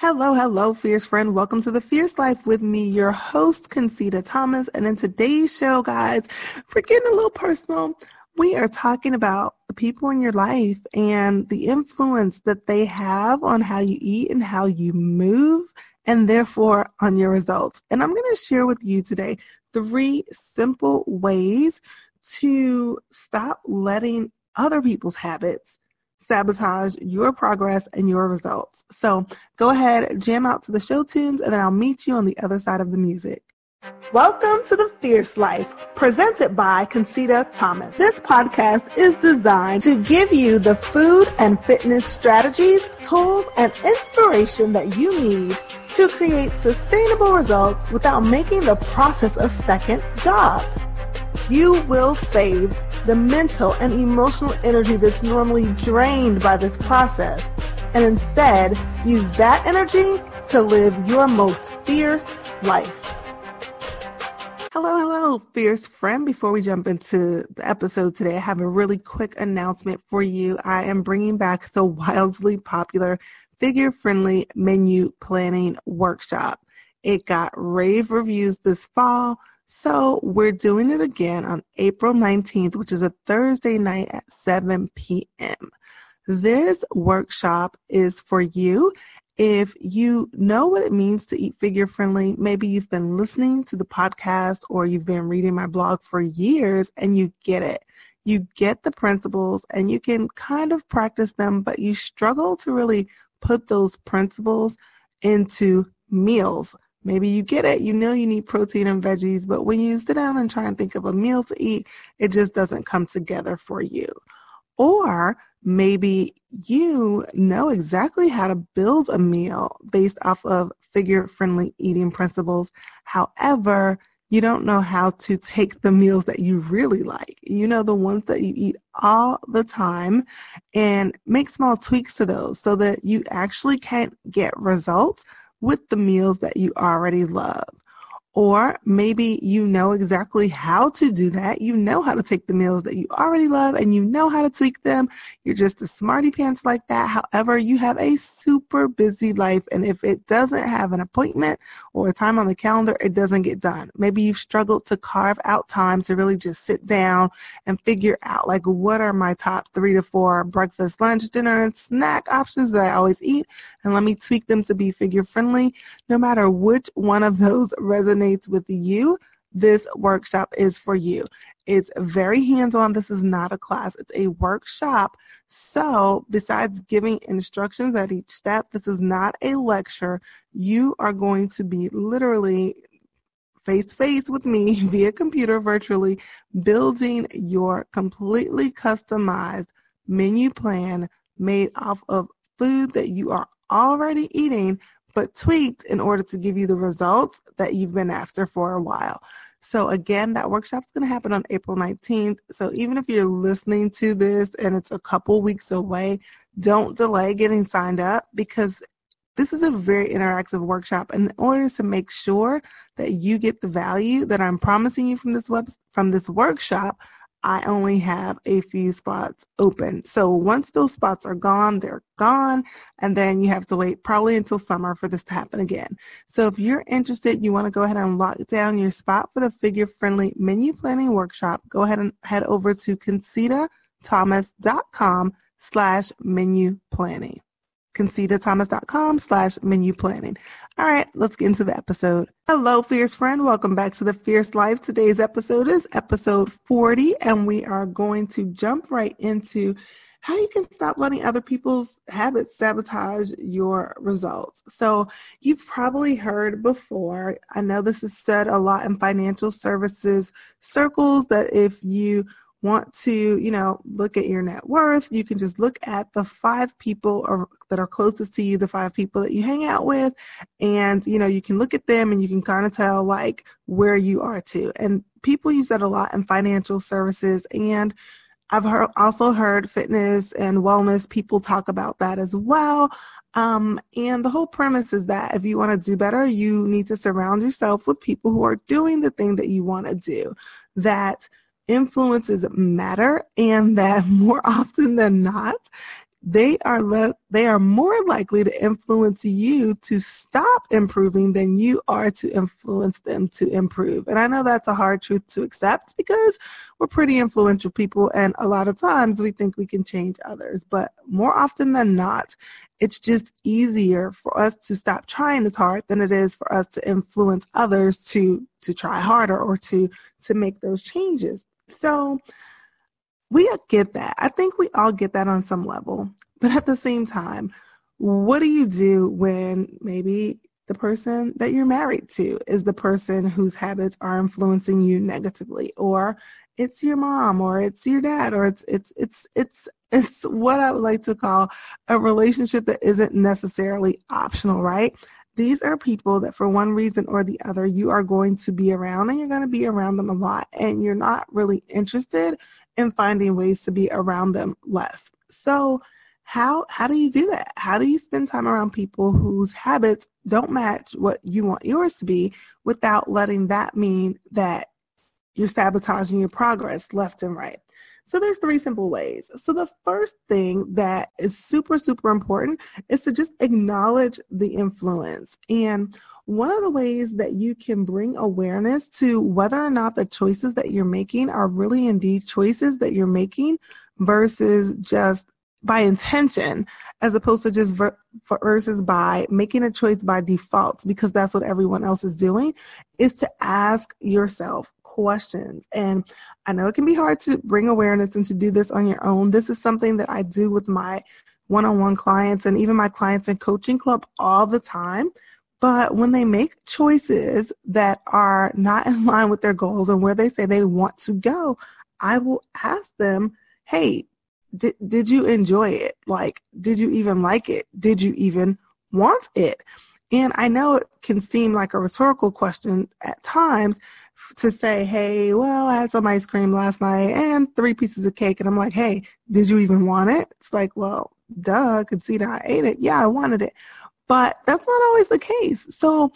Hello, hello, fierce friend. Welcome to the Fierce Life with me, your host, Concita Thomas. And in today's show, guys, we're getting a little personal. We are talking about the people in your life and the influence that they have on how you eat and how you move, and therefore on your results. And I'm going to share with you today three simple ways to stop letting other people's habits sabotage your progress and your results. So go ahead, jam out to the show tunes, and then I'll meet you on the other side of the music. Welcome to the Fierce Life, presented by Concita Thomas. This podcast is designed to give you the food and fitness strategies, tools, and inspiration that you need to create sustainable results without making the process a second job. You will save the mental and emotional energy that's normally drained by this process and instead use that energy to live your most fierce life. Hello, hello, fierce friend. Before we jump into the episode today, I have a really quick announcement for you. I am bringing back the wildly popular figure friendly menu planning workshop. It got rave reviews this fall. So we're doing it again on April 19th, which is a Thursday night at 7 p.m. This workshop is for you. If you know what it means to eat figure friendly, maybe you've been listening to the podcast or you've been reading my blog for years and you get it. You get the principles and you can kind of practice them, but you struggle to really put those principles into meals Maybe you get it, you know you need protein and veggies, but when you sit down and try and think of a meal to eat, it just doesn't come together for you. Or maybe you know exactly how to build a meal based off of figure friendly eating principles. However, you don't know how to take the meals that you really like. You know, the ones that you eat all the time and make small tweaks to those so that you actually can get results with the meals that you already love. Or maybe you know exactly how to do that. You know how to take the meals that you already love and you know how to tweak them. You're just a smarty pants like that. However, you have a super busy life. And if it doesn't have an appointment or a time on the calendar, it doesn't get done. Maybe you've struggled to carve out time to really just sit down and figure out like what are my top three to four breakfast, lunch, dinner, and snack options that I always eat. And let me tweak them to be figure friendly. No matter which one of those resonates resonates with you, this workshop is for you. It's very hands on. This is not a class, it's a workshop. So, besides giving instructions at each step, this is not a lecture. You are going to be literally face to face with me via computer virtually, building your completely customized menu plan made off of food that you are already eating but tweaked in order to give you the results that you've been after for a while. So, again, that workshop is going to happen on April 19th. So, even if you're listening to this and it's a couple weeks away, don't delay getting signed up because this is a very interactive workshop. In order to make sure that you get the value that I'm promising you from this web from this workshop, I only have a few spots open. So once those spots are gone, they're gone. And then you have to wait probably until summer for this to happen again. So if you're interested, you want to go ahead and lock down your spot for the figure friendly menu planning workshop, go ahead and head over to concitathomas.com slash menu planning concitathomas.com slash menu planning. All right, let's get into the episode. Hello, fierce friend. Welcome back to the Fierce Life. Today's episode is episode 40, and we are going to jump right into how you can stop letting other people's habits sabotage your results. So, you've probably heard before, I know this is said a lot in financial services circles that if you want to, you know, look at your net worth, you can just look at the five people or, that are closest to you, the five people that you hang out with, and you know, you can look at them and you can kind of tell like where you are too. And people use that a lot in financial services and I've heard, also heard fitness and wellness people talk about that as well. Um, and the whole premise is that if you want to do better, you need to surround yourself with people who are doing the thing that you want to do. That influences matter and that more often than not, they are le- they are more likely to influence you to stop improving than you are to influence them to improve. And I know that's a hard truth to accept because we're pretty influential people and a lot of times we think we can change others, but more often than not, it's just easier for us to stop trying as hard than it is for us to influence others to to try harder or to to make those changes. So we get that. I think we all get that on some level. But at the same time, what do you do when maybe the person that you're married to is the person whose habits are influencing you negatively or it's your mom or it's your dad or it's it's it's it's it's what I would like to call a relationship that isn't necessarily optional, right? These are people that, for one reason or the other, you are going to be around and you're going to be around them a lot, and you're not really interested in finding ways to be around them less. So, how how do you do that? How do you spend time around people whose habits don't match what you want yours to be without letting that mean that you're sabotaging your progress left and right? So there's three simple ways. So the first thing that is super, super important is to just acknowledge the influence. And one of the ways that you can bring awareness to whether or not the choices that you're making are really indeed choices that you're making versus just by intention as opposed to just ver- versus by making a choice by default because that's what everyone else is doing is to ask yourself questions. And I know it can be hard to bring awareness and to do this on your own. This is something that I do with my one on one clients and even my clients in coaching club all the time. But when they make choices that are not in line with their goals and where they say they want to go, I will ask them, hey, did, did you enjoy it? Like, did you even like it? Did you even want it? And I know it can seem like a rhetorical question at times to say, hey, well, I had some ice cream last night and three pieces of cake. And I'm like, hey, did you even want it? It's like, well, duh, can see that I ate it. Yeah, I wanted it. But that's not always the case. So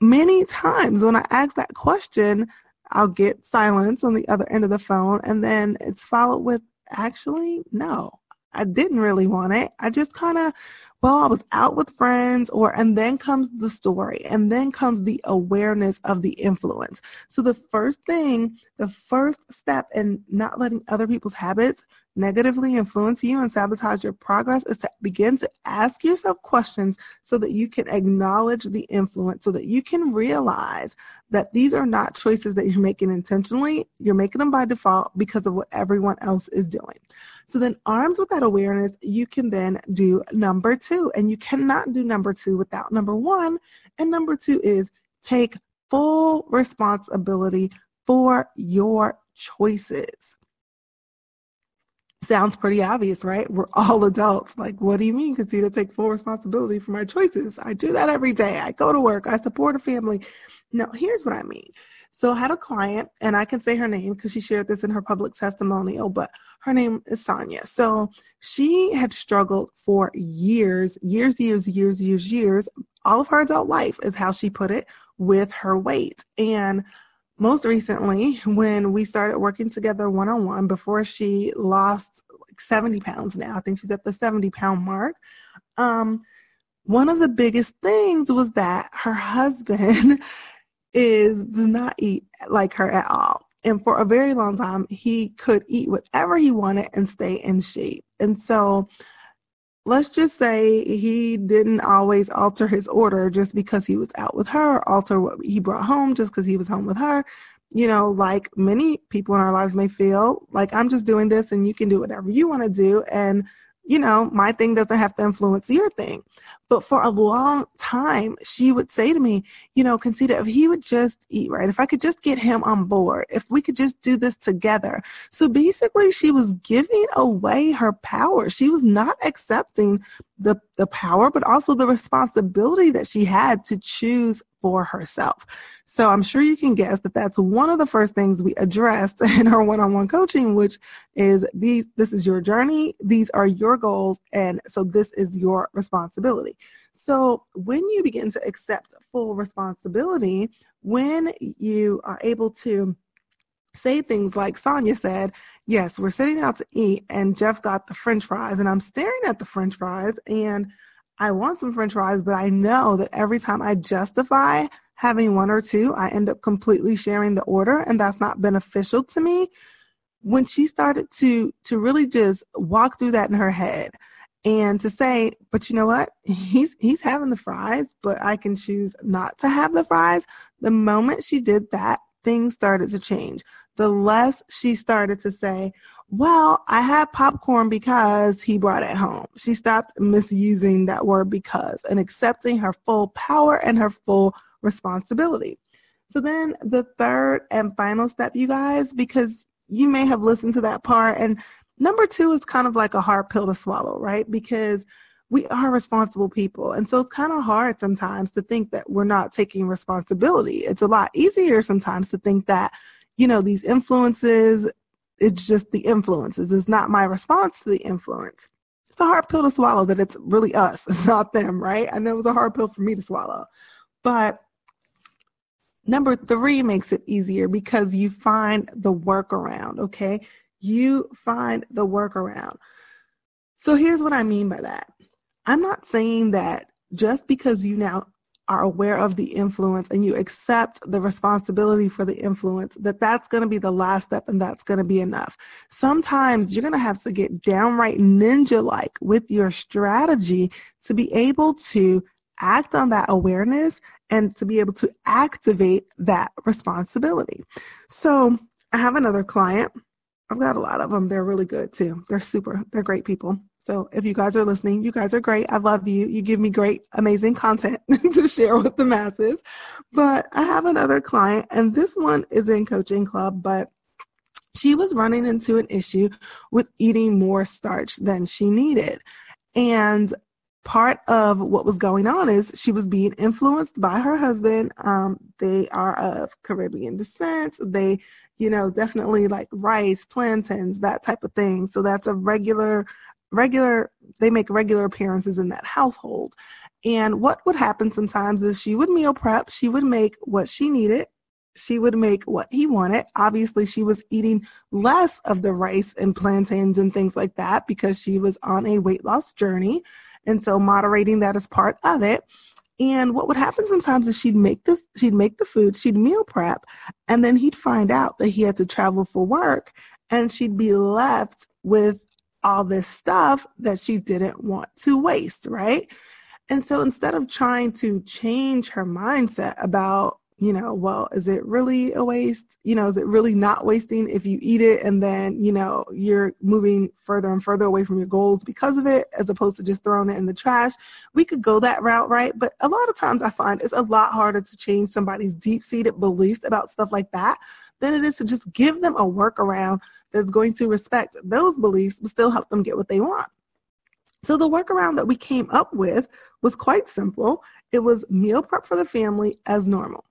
many times when I ask that question, I'll get silence on the other end of the phone. And then it's followed with, actually, no, I didn't really want it. I just kind of, well, I was out with friends or, and then comes the story and then comes the awareness of the influence. So the first thing, the first step in not letting other people's habits negatively influence you and sabotage your progress is to begin to ask yourself questions so that you can acknowledge the influence, so that you can realize that these are not choices that you're making intentionally. You're making them by default because of what everyone else is doing. So then, armed with that awareness, you can then do number two. And you cannot do number two without number one. And number two is take full responsibility for your choices sounds pretty obvious, right? We're all adults. Like, what do you mean, Concita, take full responsibility for my choices? I do that every day. I go to work, I support a family. No, here's what I mean. So I had a client, and I can say her name because she shared this in her public testimonial, but her name is Sonia. So she had struggled for years, years, years, years, years, years. All of her adult life is how she put it with her weight. And most recently when we started working together one on one before she lost like 70 pounds now. I think she's at the 70 pound mark. Um, one of the biggest things was that her husband is does not eat like her at all. And for a very long time, he could eat whatever he wanted and stay in shape. And so let's just say he didn't always alter his order just because he was out with her, alter what he brought home just because he was home with her. You know, like many people in our lives may feel like I'm just doing this and you can do whatever you want to do. And you know, my thing doesn't have to influence your thing. But for a long time, she would say to me, you know, Concita, if he would just eat right, if I could just get him on board, if we could just do this together. So basically, she was giving away her power. She was not accepting the, the power, but also the responsibility that she had to choose for herself. So I'm sure you can guess that that's one of the first things we addressed in our one-on-one coaching, which is these, this is your journey. These are your goals. And so this is your responsibility. So when you begin to accept full responsibility, when you are able to say things like Sonia said, Yes, we're sitting out to eat, and Jeff got the french fries, and I'm staring at the french fries, and I want some french fries, but I know that every time I justify having one or two, I end up completely sharing the order, and that's not beneficial to me. When she started to to really just walk through that in her head and to say, but you know what? He's he's having the fries, but I can choose not to have the fries. The moment she did that, things started to change. The less she started to say, well, I had popcorn because he brought it home. She stopped misusing that word because and accepting her full power and her full responsibility. So then the third and final step, you guys, because you may have listened to that part and number two is kind of like a hard pill to swallow, right? Because we are responsible people. And so it's kind of hard sometimes to think that we're not taking responsibility. It's a lot easier sometimes to think that, you know, these influences, it's just the influences. It's not my response to the influence. It's a hard pill to swallow that it's really us, it's not them, right? I know it was a hard pill for me to swallow. But number three makes it easier because you find the workaround, okay? You find the workaround. So here's what I mean by that I'm not saying that just because you now are aware of the influence and you accept the responsibility for the influence that that's going to be the last step and that's going to be enough. Sometimes you're going to have to get downright ninja like with your strategy to be able to act on that awareness and to be able to activate that responsibility. So i have another client. I've got a lot of them they're really good too. They're super. They're great people so if you guys are listening, you guys are great. I love you. You give me great, amazing content to share with the masses. But I have another client, and this one is in coaching club, but she was running into an issue with eating more starch than she needed. And part of what was going on is she was being influenced by her husband. Um, they are of Caribbean descent. They, you know, definitely like rice, plantains, that type of thing. So that's a regular regular they make regular appearances in that household. And what would happen sometimes is she would meal prep. She would make what she needed. She would make what he wanted. Obviously she was eating less of the rice and plantains and things like that because she was on a weight loss journey. And so moderating that is part of it. And what would happen sometimes is she'd make this she'd make the food she'd meal prep and then he'd find out that he had to travel for work and she'd be left with all this stuff that she didn't want to waste, right? And so instead of trying to change her mindset about, you know, well, is it really a waste? You know, is it really not wasting if you eat it and then, you know, you're moving further and further away from your goals because of it, as opposed to just throwing it in the trash? We could go that route, right? But a lot of times I find it's a lot harder to change somebody's deep seated beliefs about stuff like that than it is to just give them a workaround that's going to respect those beliefs but still help them get what they want. So the workaround that we came up with was quite simple. It was meal prep for the family as normal.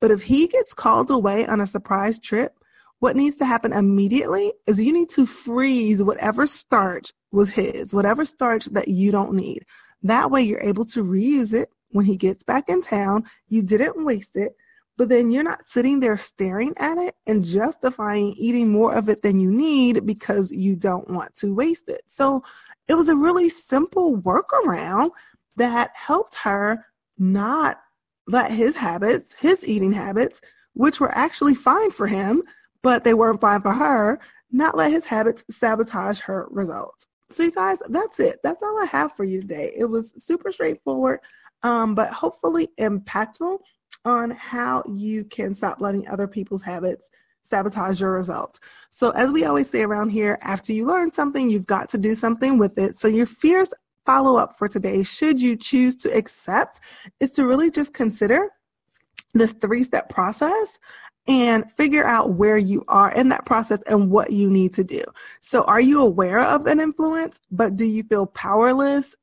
But if he gets called away on a surprise trip, what needs to happen immediately is you need to freeze whatever starch was his, whatever starch that you don't need. That way you're able to reuse it when he gets back in town. You didn't waste it but then you're not sitting there staring at it and justifying eating more of it than you need because you don't want to waste it. So it was a really simple workaround that helped her not let his habits, his eating habits, which were actually fine for him, but they weren't fine for her, not let his habits sabotage her results. So, you guys, that's it. That's all I have for you today. It was super straightforward, um, but hopefully impactful on how you can stop letting other people's habits sabotage your results. So, as we always say around here, after you learn something, you've got to do something with it. So, your fierce follow up for today, should you choose to accept, is to really just consider this three step process and figure out where you are in that process and what you need to do. So, are you aware of an influence, but do you feel powerless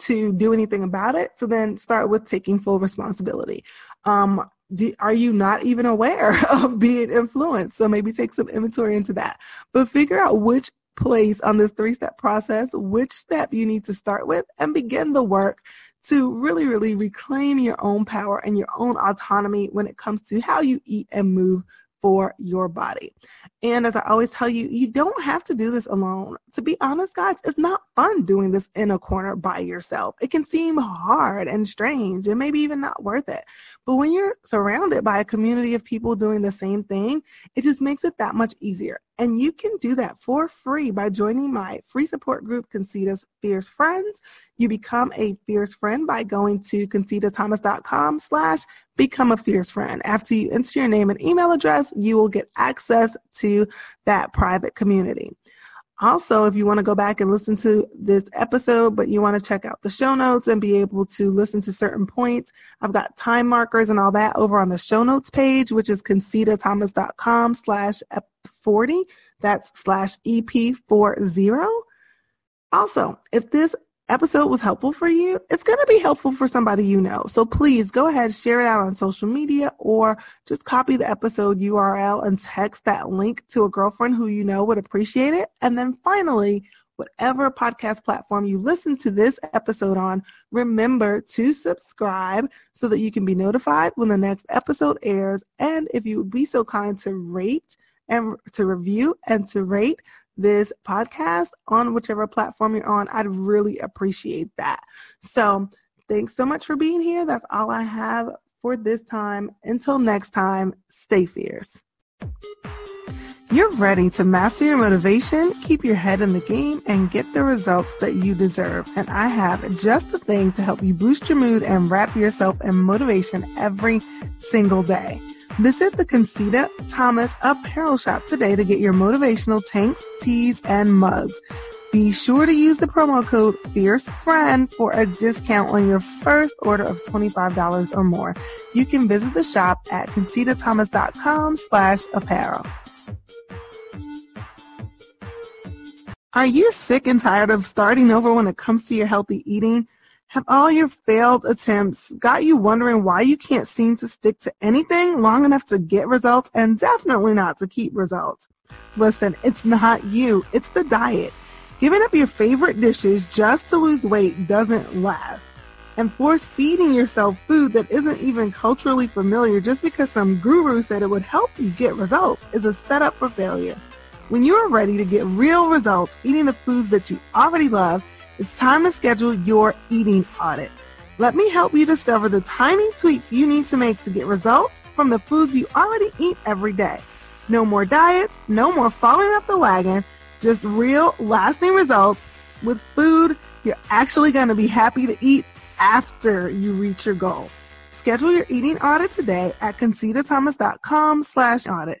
to do anything about it. So then start with taking full responsibility. Um, do, are you not even aware of being influenced? So maybe take some inventory into that. But figure out which place on this three step process, which step you need to start with, and begin the work to really, really reclaim your own power and your own autonomy when it comes to how you eat and move for your body. And as I always tell you, you don't have to do this alone. To be honest, guys, it's not fun doing this in a corner by yourself. It can seem hard and strange and maybe even not worth it. But when you're surrounded by a community of people doing the same thing, it just makes it that much easier. And you can do that for free by joining my free support group, Concita's Fierce Friends. You become a fierce friend by going to concitathomas.com slash become a fierce friend. After you enter your name and email address, you will get access to that private community. Also, if you want to go back and listen to this episode, but you want to check out the show notes and be able to listen to certain points, I've got time markers and all that over on the show notes page, which is concitathomas.com slash 40. That's slash EP40. Also, if this episode was helpful for you, it's going to be helpful for somebody you know. So please go ahead, share it out on social media or just copy the episode URL and text that link to a girlfriend who you know would appreciate it. And then finally, whatever podcast platform you listen to this episode on, remember to subscribe so that you can be notified when the next episode airs. And if you would be so kind to rate and to review and to rate this podcast on whichever platform you're on. I'd really appreciate that. So, thanks so much for being here. That's all I have for this time. Until next time, stay fierce. You're ready to master your motivation, keep your head in the game, and get the results that you deserve. And I have just the thing to help you boost your mood and wrap yourself in motivation every single day. Visit the Concita Thomas apparel shop today to get your motivational tanks, tees, and mugs. Be sure to use the promo code FierceFriend for a discount on your first order of $25 or more. You can visit the shop at concitathomas.com slash apparel. Are you sick and tired of starting over when it comes to your healthy eating? Have all your failed attempts got you wondering why you can't seem to stick to anything long enough to get results and definitely not to keep results? Listen, it's not you, it's the diet. Giving up your favorite dishes just to lose weight doesn't last. And force feeding yourself food that isn't even culturally familiar just because some guru said it would help you get results is a setup for failure. When you are ready to get real results eating the foods that you already love, it's time to schedule your eating audit. Let me help you discover the tiny tweaks you need to make to get results from the foods you already eat every day. No more diets, no more falling off the wagon, just real lasting results with food you're actually going to be happy to eat after you reach your goal. Schedule your eating audit today at concitathomas.com slash audit.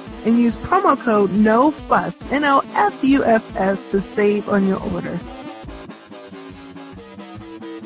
and use promo code NOFUSS, N-O-F-U-S-S to save on your order.